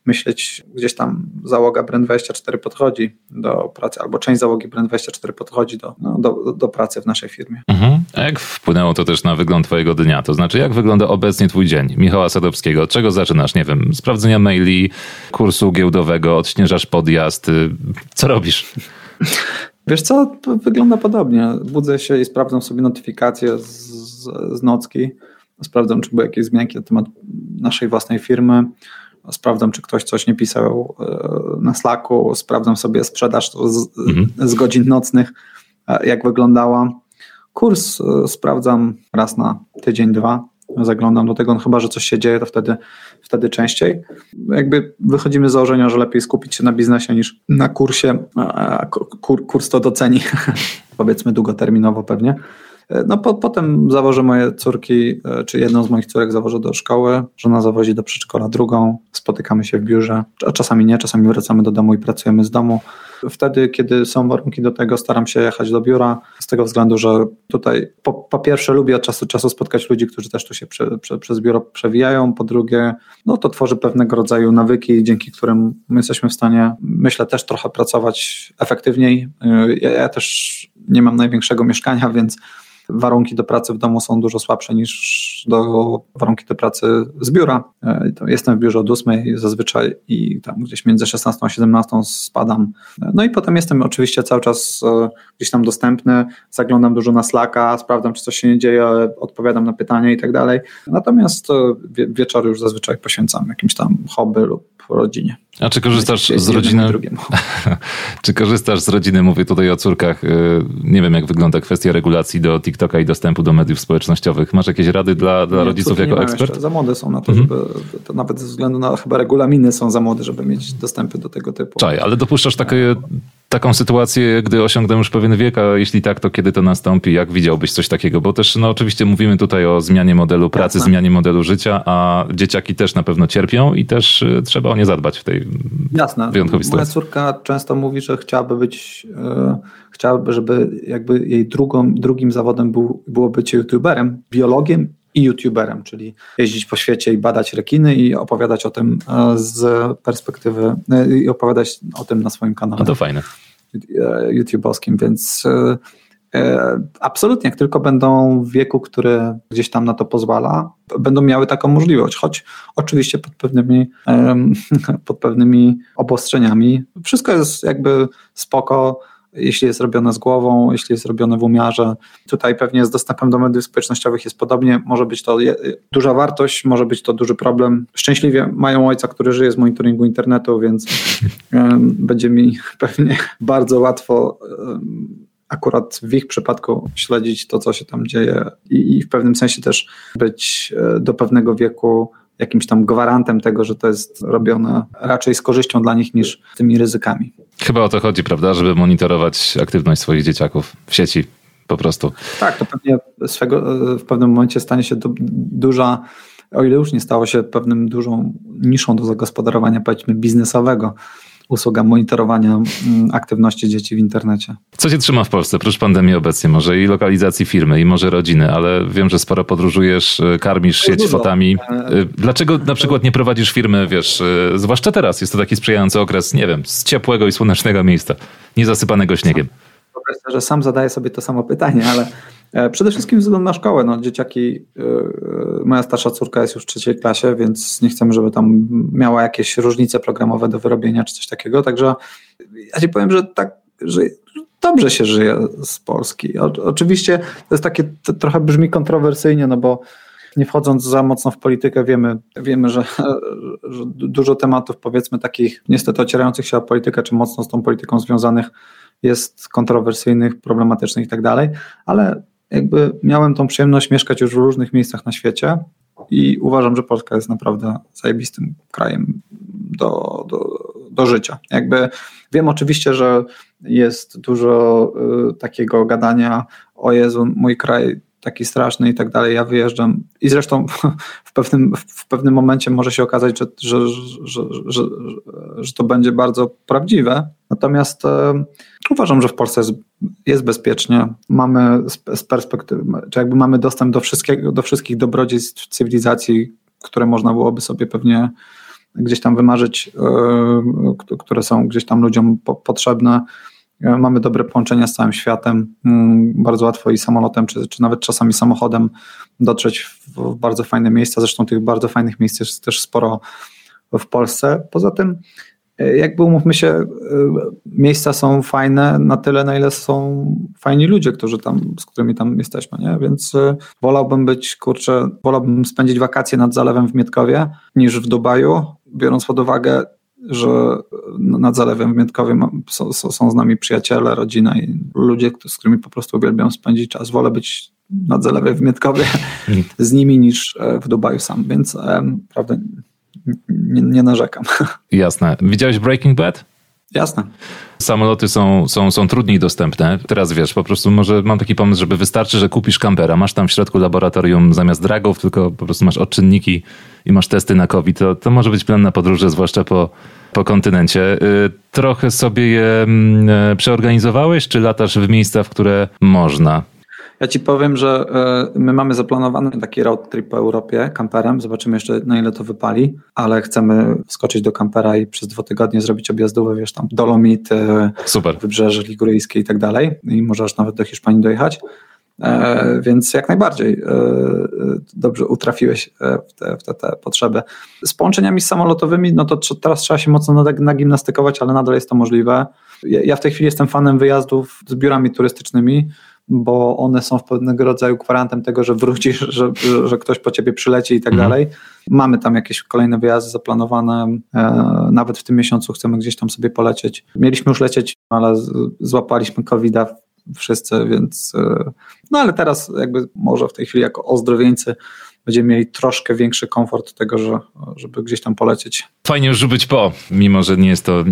myśleć, gdzieś tam załoga Brand24 podchodzi do pracy, albo część załogi Brand24 podchodzi do, no, do, do pracy w naszej firmie. Mhm. A jak wpłynęło to też na wygląd twojego dnia? To znaczy, jak wygląda obecnie twój dzień? Michała Sadowskiego, od czego zaczynasz? Nie wiem, sprawdzenia maili, kursu giełdowego, odśnieżasz podjazd, co robisz? Wiesz co, to wygląda podobnie. Budzę się i sprawdzam sobie notyfikacje z, z nocki. Sprawdzam, czy były jakieś zmianki na temat naszej własnej firmy sprawdzam, czy ktoś coś nie pisał e, na Slacku, sprawdzam sobie sprzedaż z, mhm. z godzin nocnych, e, jak wyglądała. Kurs e, sprawdzam raz na tydzień, dwa. Zaglądam do tego, no chyba, że coś się dzieje, to wtedy, wtedy częściej. Jakby wychodzimy z założenia, że lepiej skupić się na biznesie niż na kursie. Kur, kurs to doceni, (laughs) powiedzmy długoterminowo pewnie. No po, potem zawożę moje córki, e, czy jedną z moich córek zawożę do szkoły, żona zawozi do przedszkola drugą, spotykamy się w biurze, a czasami nie, czasami wracamy do domu i pracujemy z domu. Wtedy, kiedy są warunki do tego, staram się jechać do biura, z tego względu, że tutaj po, po pierwsze lubię od czasu do czasu spotkać ludzi, którzy też tu się prze, prze, przez biuro przewijają, po drugie, no to tworzy pewnego rodzaju nawyki, dzięki którym my jesteśmy w stanie, myślę, też trochę pracować efektywniej. E, ja, ja też nie mam największego mieszkania, więc warunki do pracy w domu są dużo słabsze niż do warunki do pracy z biura. E, jestem w biurze od 8 zazwyczaj i tam gdzieś między 16 a 17 spadam. No i potem jestem oczywiście cały czas e, gdzieś tam dostępny, zaglądam dużo na Slacka, sprawdzam, czy coś się nie dzieje, odpowiadam na pytania i tak dalej. Natomiast e, wieczory już zazwyczaj poświęcam jakimś tam hobby lub rodzinie. A czy korzystasz z rodziny? (laughs) czy korzystasz z rodziny? Mówię tutaj o córkach. Y, nie wiem, jak wygląda kwestia regulacji do TikToka i dostępu do mediów społecznościowych. Masz jakieś rady dla, dla nie, rodziców jako ekspert? Jeszcze. Za młode są na to, mhm. żeby to nawet ze względu na chyba regulaminy są za młode, żeby mieć dostępy do tego typu. Czaj, ale dopuszczasz takie taką sytuację, gdy osiągnę już pewien wiek, a jeśli tak, to kiedy to nastąpi? Jak widziałbyś coś takiego? Bo też, no oczywiście mówimy tutaj o zmianie modelu pracy, Jasne. zmianie modelu życia, a dzieciaki też na pewno cierpią i też y, trzeba o nie zadbać w tej Jasne. wyjątkowej sytuacji. Moja córka często mówi, że chciałaby być, e, chciałaby, żeby jakby jej drugą, drugim zawodem był, było bycie youtuberem, biologiem i youtuberem, czyli jeździć po świecie i badać rekiny i opowiadać o tym e, z perspektywy e, i opowiadać o tym na swoim kanale. No to fajne. E, YouTube'owskim, więc absolutnie, jak tylko będą w wieku, który gdzieś tam na to pozwala, będą miały taką możliwość, choć oczywiście pod pewnymi, (laughs) pod pewnymi obostrzeniami. Wszystko jest jakby spoko jeśli jest robione z głową, jeśli jest robione w umiarze. Tutaj pewnie z dostępem do mediów społecznościowych jest podobnie. Może być to duża wartość, może być to duży problem. Szczęśliwie mają ojca, który żyje z monitoringu internetu, więc (laughs) będzie mi (laughs) pewnie bardzo łatwo akurat w ich przypadku śledzić to, co się tam dzieje i, w pewnym sensie też być e, do pewnego wieku jakimś tam gwarantem tego, że to jest robione raczej z korzyścią dla nich niż tymi ryzykami. Chyba o to chodzi, prawda, żeby monitorować aktywność swoich dzieciaków w sieci po prostu. Tak, to pewnie swego, w pewnym momencie stanie się du, duża, o ile już nie stało się pewnym dużą niszą do zagospodarowania powiedzmy biznesowego usługa monitorowania mm, aktywności dzieci w internecie. Co cię trzyma w Polsce, prócz pandemii obecnie? Może i lokalizacji firmy, i może rodziny, ale wiem, że sporo podróżujesz, y, karmisz sieć fotami. Y, dlaczego na przykład nie prowadzisz firmy, wiesz, y, zwłaszcza teraz, jest to taki sprzyjający okres, nie wiem, z ciepłego i słonecznego miejsca, niezasypanego śniegiem. Wyobraź że sam zadaję sobie to samo pytanie, ale e, przede wszystkim względem na szkołę. No, dzieciaki, e, moja starsza córka jest już w trzeciej klasie, więc nie chcemy, żeby tam miała jakieś różnice programowe do wyrobienia czy coś takiego. Także ja ci powiem, że tak, że dobrze się żyje z Polski. O, oczywiście to jest takie, to trochę brzmi kontrowersyjnie, no bo nie wchodząc za mocno w politykę, wiemy, wiemy że, (laughs) że dużo tematów, powiedzmy, takich niestety ocierających się o politykę, czy mocno z tą polityką związanych, jest kontrowersyjnych, problematycznych i tak dalej, ale jakby miałem tą przyjemność mieszkać już w różnych miejscach na świecie i uważam, że Polska jest naprawdę zajebistym krajem do, do, do życia. Jakby wiem oczywiście, że jest dużo y, takiego gadania, o Jezu, mój kraj taki straszny i tak dalej, ja wyjeżdżam. I zresztą (laughs) w pewnym, w pewnym momencie może się okazać, że, że, że, że, to będzie bardzo prawdziwe, natomiast uważam, że w Polsce jest, jest bezpiecznie, mamy z, perspektywy, czy jakby mamy dostęp do, wszystkiego, do wszystkich dobrodziejstw cywilizacji, które można byłoby sobie pewnie gdzieś tam wymarzyć, które są gdzieś tam ludziom po, potrzebne, mamy dobre połączenia z całym światem. Mm, bardzo łatwo i samolotem, czy, czy nawet czasami samochodem dotrzeć w bardzo fajne miejsca. Zresztą tych bardzo fajnych miejsc jest też sporo w Polsce. Poza tym, e, jakby umówmy się, e, miejsca są fajne na tyle, na ile są fajni ludzie, którzy tam, z którymi tam jesteśmy, nie? Więc wolałbym być, kurczę, wolałbym spędzić wakacje nad zalewem w Mietkowie niż w Dubaju, biorąc pod uwagę że nad Zalewem w Mietkowie są, są z nami przyjaciele, rodzina i ludzie, z którymi po prostu uwielbiam spędzić czas. Wolę być nad Zalewem w Mietkowie (laughs) z nimi niż e, w Dubaju sam, więc prawda, nie, nie narzekam. (laughs) Jasne. Widziałeś Breaking Bad? Jasne. Samoloty są, są, są trudniej dostępne. Teraz wiesz, po prostu może mam taki pomysł, żeby wystarczy, że kupisz kampera, masz tam w środku laboratorium zamiast dragów, tylko po prostu masz odczynniki i masz testy na COVID. To, to może być plan na podróże, zwłaszcza po, po kontynencie. Y, trochę sobie je mm, e, przeorganizowałeś, czy latasz w miejsca, w które można? Ja ci powiem, że e, my mamy zaplanowany taki road trip po Europie kamperem. Zobaczymy jeszcze na ile to wypali, ale chcemy wskoczyć do kampera i przez dwa tygodnie zrobić objazdówę, wiesz, tam Dolomity, Super. Wybrzeże Liguryjskie i tak dalej. I możesz nawet do Hiszpanii dojechać. E, więc jak najbardziej e, dobrze utrafiłeś w te, w te, te, potrzeby. Z połączeniami samolotowymi, no to teraz trzeba się mocno nagimnastykować, ale nadal jest to możliwe. Ja w tej chwili jestem fanem wyjazdów z biurami turystycznymi, bo one są w pewnego rodzaju gwarantem tego, że wrócisz, (laughs) że, że, ktoś po ciebie przyleci i tak mhm. dalej. Mamy tam jakieś kolejne wyjazdy zaplanowane, e, nawet w tym miesiącu chcemy gdzieś tam sobie polecieć. Mieliśmy już lecieć, ale złapaliśmy COVID-a wszyscy, więc e, no ale teraz jakby może w tej chwili jako ozdrowieńcy będziemy mieli troszkę większy komfort tego, że, żeby gdzieś tam polecieć. Fajnie już być po, mimo że nie jest to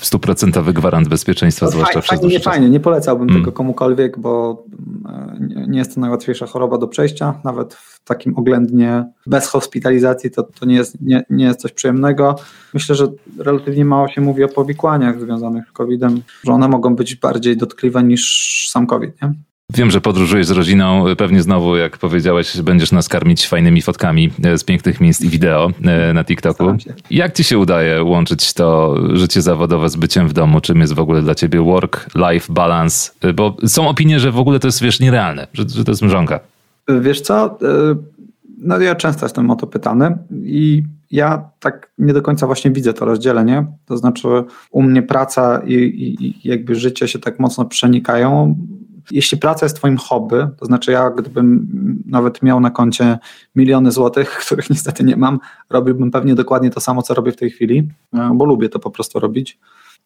stuprocentowy gwarant bezpieczeństwa, no, zwłaszcza fajnie, przez fajnie, nie, fajnie, nie polecałbym mm. tego komukolwiek, bo e, nie jest to najłatwiejsza choroba do przejścia, nawet w takim oględnie bez hospitalizacji to, to nie, jest, nie, nie jest coś przyjemnego. Myślę, że relatywnie mało się mówi o powikłaniach związanych z COVID-em, że one mogą być bardziej dotkliwe niż sam COVID. Nie? Wiem, że podróżujesz z rodziną. Pewnie znowu, jak powiedziałeś, będziesz nas karmić fajnymi fotkami e, z pięknych miejsc i wideo e, na TikToku. Jak ci się udaje łączyć to życie zawodowe z byciem w domu? Czym jest w ogóle dla ciebie work-life balance? E, bo są opinie, że w ogóle to jest, wiesz, nierealne, że, że to jest mrzonka. Wiesz co? No ja często jestem o to pytany i ja tak nie do końca właśnie widzę to rozdzielenie. To znaczy u mnie praca i, i, i jakby życie się tak mocno przenikają jeśli praca jest twoim hobby, to znaczy ja gdybym nawet miał na koncie miliony złotych, (laughs) których niestety nie mam, robiłbym pewnie dokładnie to samo, co robię w tej chwili, e, bo lubię to po prostu robić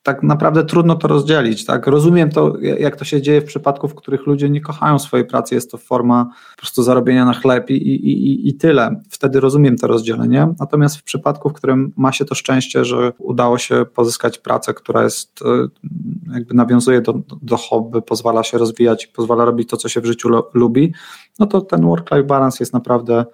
tak naprawdę trudno to rozdzielić. Tak? Rozumiem to, jak to się dzieje w przypadku, w których ludzie nie kochają swojej pracy, jest to forma po prostu zarobienia na chleb i, i, i, i tyle. Wtedy rozumiem to rozdzielenie. Natomiast w przypadku, w którym ma się to szczęście, że udało się pozyskać pracę, która jest, e, jakby nawiązuje do, do hobby, pozwala się rozwijać, pozwala robić to, co się w życiu lubi, no to ten work-life balance jest naprawdę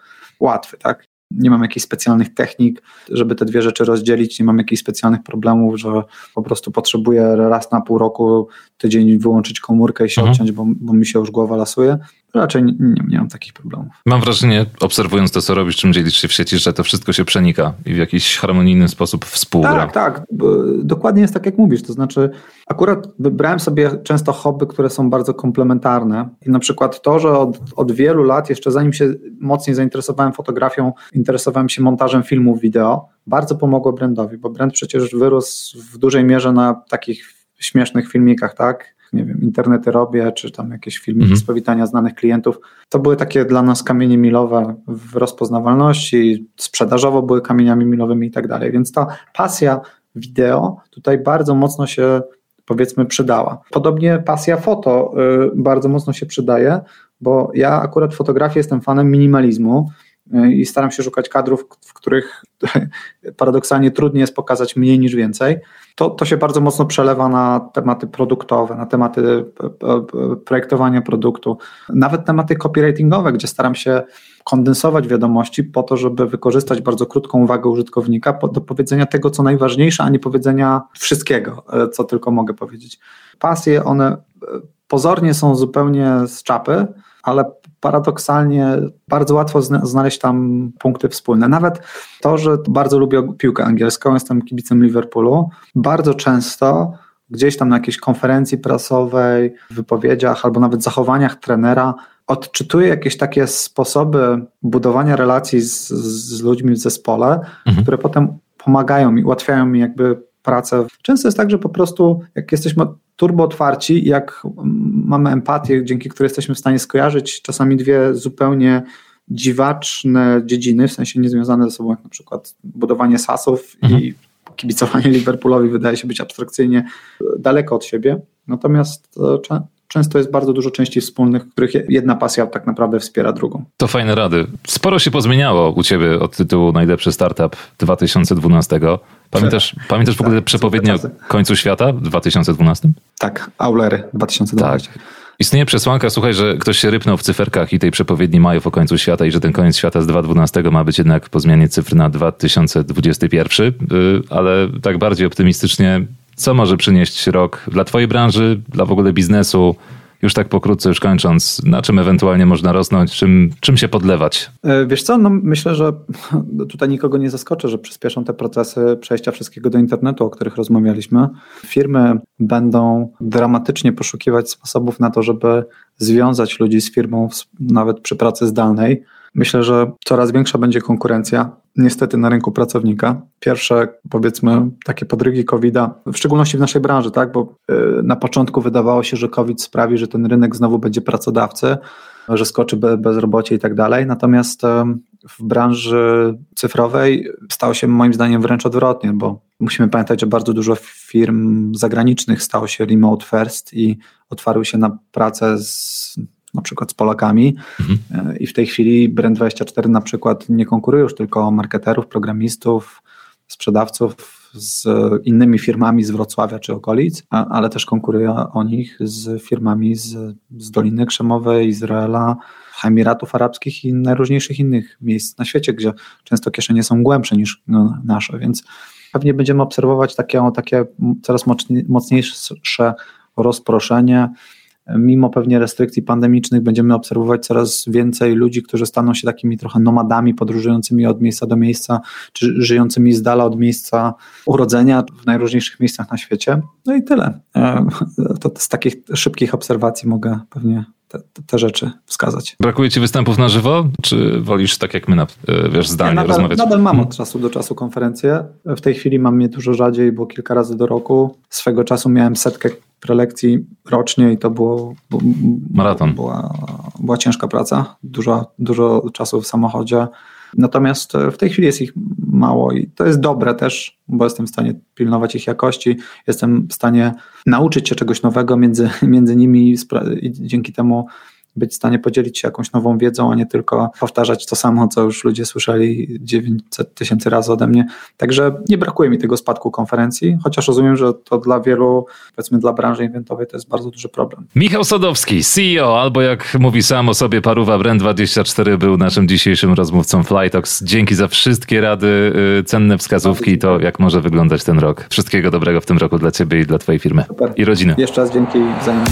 łatwy, tak? Nie mam jakichś specjalnych technik, żeby te dwie rzeczy rozdzielić, nie mam jakichś specjalnych problemów, że po prostu potrzebuję raz na pół roku, tydzień wyłączyć komórkę i się mhm. odciąć, bo, bo mi się już głowa lasuje raczej nie, nie, nie, mam takich problemów. Mam wrażenie, obserwując to, co robisz, czym dzielisz się w sieci, że to wszystko się przenika i w jakiś harmonijny sposób współgra. Tak, tak. Dokładnie jest tak, jak mówisz. To znaczy, akurat wybrałem sobie często hobby, które są bardzo komplementarne. I na przykład to, że od, od wielu lat, jeszcze zanim się mocniej zainteresowałem fotografią, interesowałem się montażem filmów wideo, bardzo pomogło brandowi, bo brand przecież wyrósł w dużej mierze na takich śmiesznych filmikach, tak? Nie wiem, internety robię, czy tam jakieś filmiki mhm. z powitania znanych klientów. To były takie dla nas kamienie milowe w rozpoznawalności, sprzedażowo były kamieniami milowymi i tak dalej. Więc ta pasja wideo tutaj bardzo mocno się powiedzmy przydała. Podobnie pasja foto y, bardzo mocno się przydaje, bo ja akurat w fotografii jestem fanem minimalizmu y, i staram się szukać kadrów, w których (laughs) paradoksalnie trudniej jest pokazać mniej niż więcej to, to się bardzo mocno przelewa na tematy produktowe, na tematy e, e, projektowania produktu, nawet tematy copywritingowe, gdzie staram się kondensować wiadomości po to, żeby wykorzystać bardzo krótką uwagę użytkownika do powiedzenia tego, co najważniejsze, a nie powiedzenia wszystkiego, e, co tylko mogę powiedzieć. Pasje, one pozornie są zupełnie z czapy, ale paradoksalnie bardzo łatwo znaleźć tam punkty wspólne. Nawet to, że bardzo lubię piłkę angielską, jestem kibicem Liverpoolu, bardzo często gdzieś tam na jakiejś konferencji prasowej, wypowiedziach albo nawet zachowaniach trenera odczytuję jakieś takie sposoby budowania relacji z, z ludźmi w zespole, mhm. które potem pomagają mi, ułatwiają mi jakby pracę. Często jest tak, że po prostu jak jesteśmy turbo otwarci, jak mamy empatię, dzięki której jesteśmy w stanie skojarzyć czasami dwie zupełnie dziwaczne dziedziny, w sensie niezwiązane ze sobą, jak na przykład budowanie sasów mhm. i kibicowanie (laughs) Liverpoolowi wydaje się być abstrakcyjnie daleko od siebie. Natomiast e, często jest bardzo dużo części wspólnych, których jedna pasja tak naprawdę wspiera drugą. To fajne rady. Sporo się pozmieniało u Ciebie od tytułu Najlepszy Startup 2012. Pamiętasz, pamiętasz w ogóle tak, przepowiednię o końcu świata w 2012? Tak, Aulery 2012. Tak. Istnieje przesłanka, słuchaj, że ktoś się rypnął w cyferkach i tej przepowiedni Majów o końcu świata i że ten koniec świata z 2012 ma być jednak po zmianie cyfr na 2021, y, ale tak bardziej optymistycznie, co może przynieść rok dla twojej branży, dla w ogóle biznesu, już tak pokrótce, już kończąc, na czym ewentualnie można rosnąć, czym, czym się podlewać? E, wiesz co, no myślę, że (laughs) tutaj nikogo nie zaskoczę, że przyspieszą te procesy przejścia wszystkiego do internetu, o których rozmawialiśmy. Firmy będą dramatycznie poszukiwać sposobów na to, żeby związać ludzi z firmą nawet przy pracy zdalnej. Myślę, że coraz większa będzie konkurencja, niestety na rynku pracownika. Pierwsze, powiedzmy, takie podrygi COVID-a, w szczególności w naszej branży, tak, bo y, na początku wydawało się, że COVID sprawi, że ten rynek znowu będzie pracodawcy, że skoczy bezrobocie i tak dalej. Natomiast w branży cyfrowej stało się moim zdaniem wręcz odwrotnie, bo musimy pamiętać, że bardzo dużo firm zagranicznych stało się remote first i otwarły się na pracę z na przykład z Polakami mhm. E, i w tej chwili Brand24 na przykład nie konkuruje już tylko marketerów, programistów, sprzedawców z innymi firmami z Wrocławia czy okolic, ale też konkuruje o nich z firmami z, z Doliny Krzemowej, Izraela, Emiratów Arabskich i najróżniejszych innych miejsc na świecie, gdzie często kieszenie są głębsze niż no, nasze, więc pewnie będziemy obserwować takie, takie coraz mocniejsze rozproszenie. Mimo pewnie restrykcji pandemicznych będziemy obserwować coraz więcej ludzi, którzy staną się takimi trochę nomadami, podróżującymi od miejsca do miejsca, czy żyjącymi z dala od miejsca urodzenia w najróżniejszych miejscach na świecie. No i tyle. E, to z takich szybkich obserwacji mogę pewnie te, te, rzeczy wskazać. Brakuje ci występów na żywo, czy wolisz tak jak my, na, e, wiesz, zdalnie ja nadal, rozmawiać? Nadal mam od czasu do czasu konferencje. W tej chwili mam je dużo rzadziej, bo kilka razy do roku. Swego czasu miałem setkę prelekcji rocznie i to było... Maraton. Była, była ciężka praca, dużo, dużo czasu w samochodzie. Natomiast e, w tej chwili jest ich mało i to jest dobre też, bo jestem w stanie pilnować ich jakości, jestem w stanie nauczyć się czegoś nowego między, (laughs) między nimi i dzięki temu być w stanie podzielić się jakąś nową wiedzą, a nie tylko powtarzać to samo, co już ludzie słyszeli 900 tysięcy razy ode mnie. Także nie brakuje mi tego spadku konferencji, chociaż rozumiem, że to dla wielu, powiedzmy dla branży eventowej to jest bardzo duży problem. Michał Sadowski, CEO, albo jak mówi sam o sobie Paruwa Brand24 był naszym dzisiejszym rozmówcą Flytox. Dzięki za wszystkie rady, y, cenne wskazówki i to, jak może wyglądać ten rok. Wszystkiego dobrego w tym roku dla Ciebie i dla Twojej firmy Super. i rodziny. Jeszcze raz dzięki wzajemnie.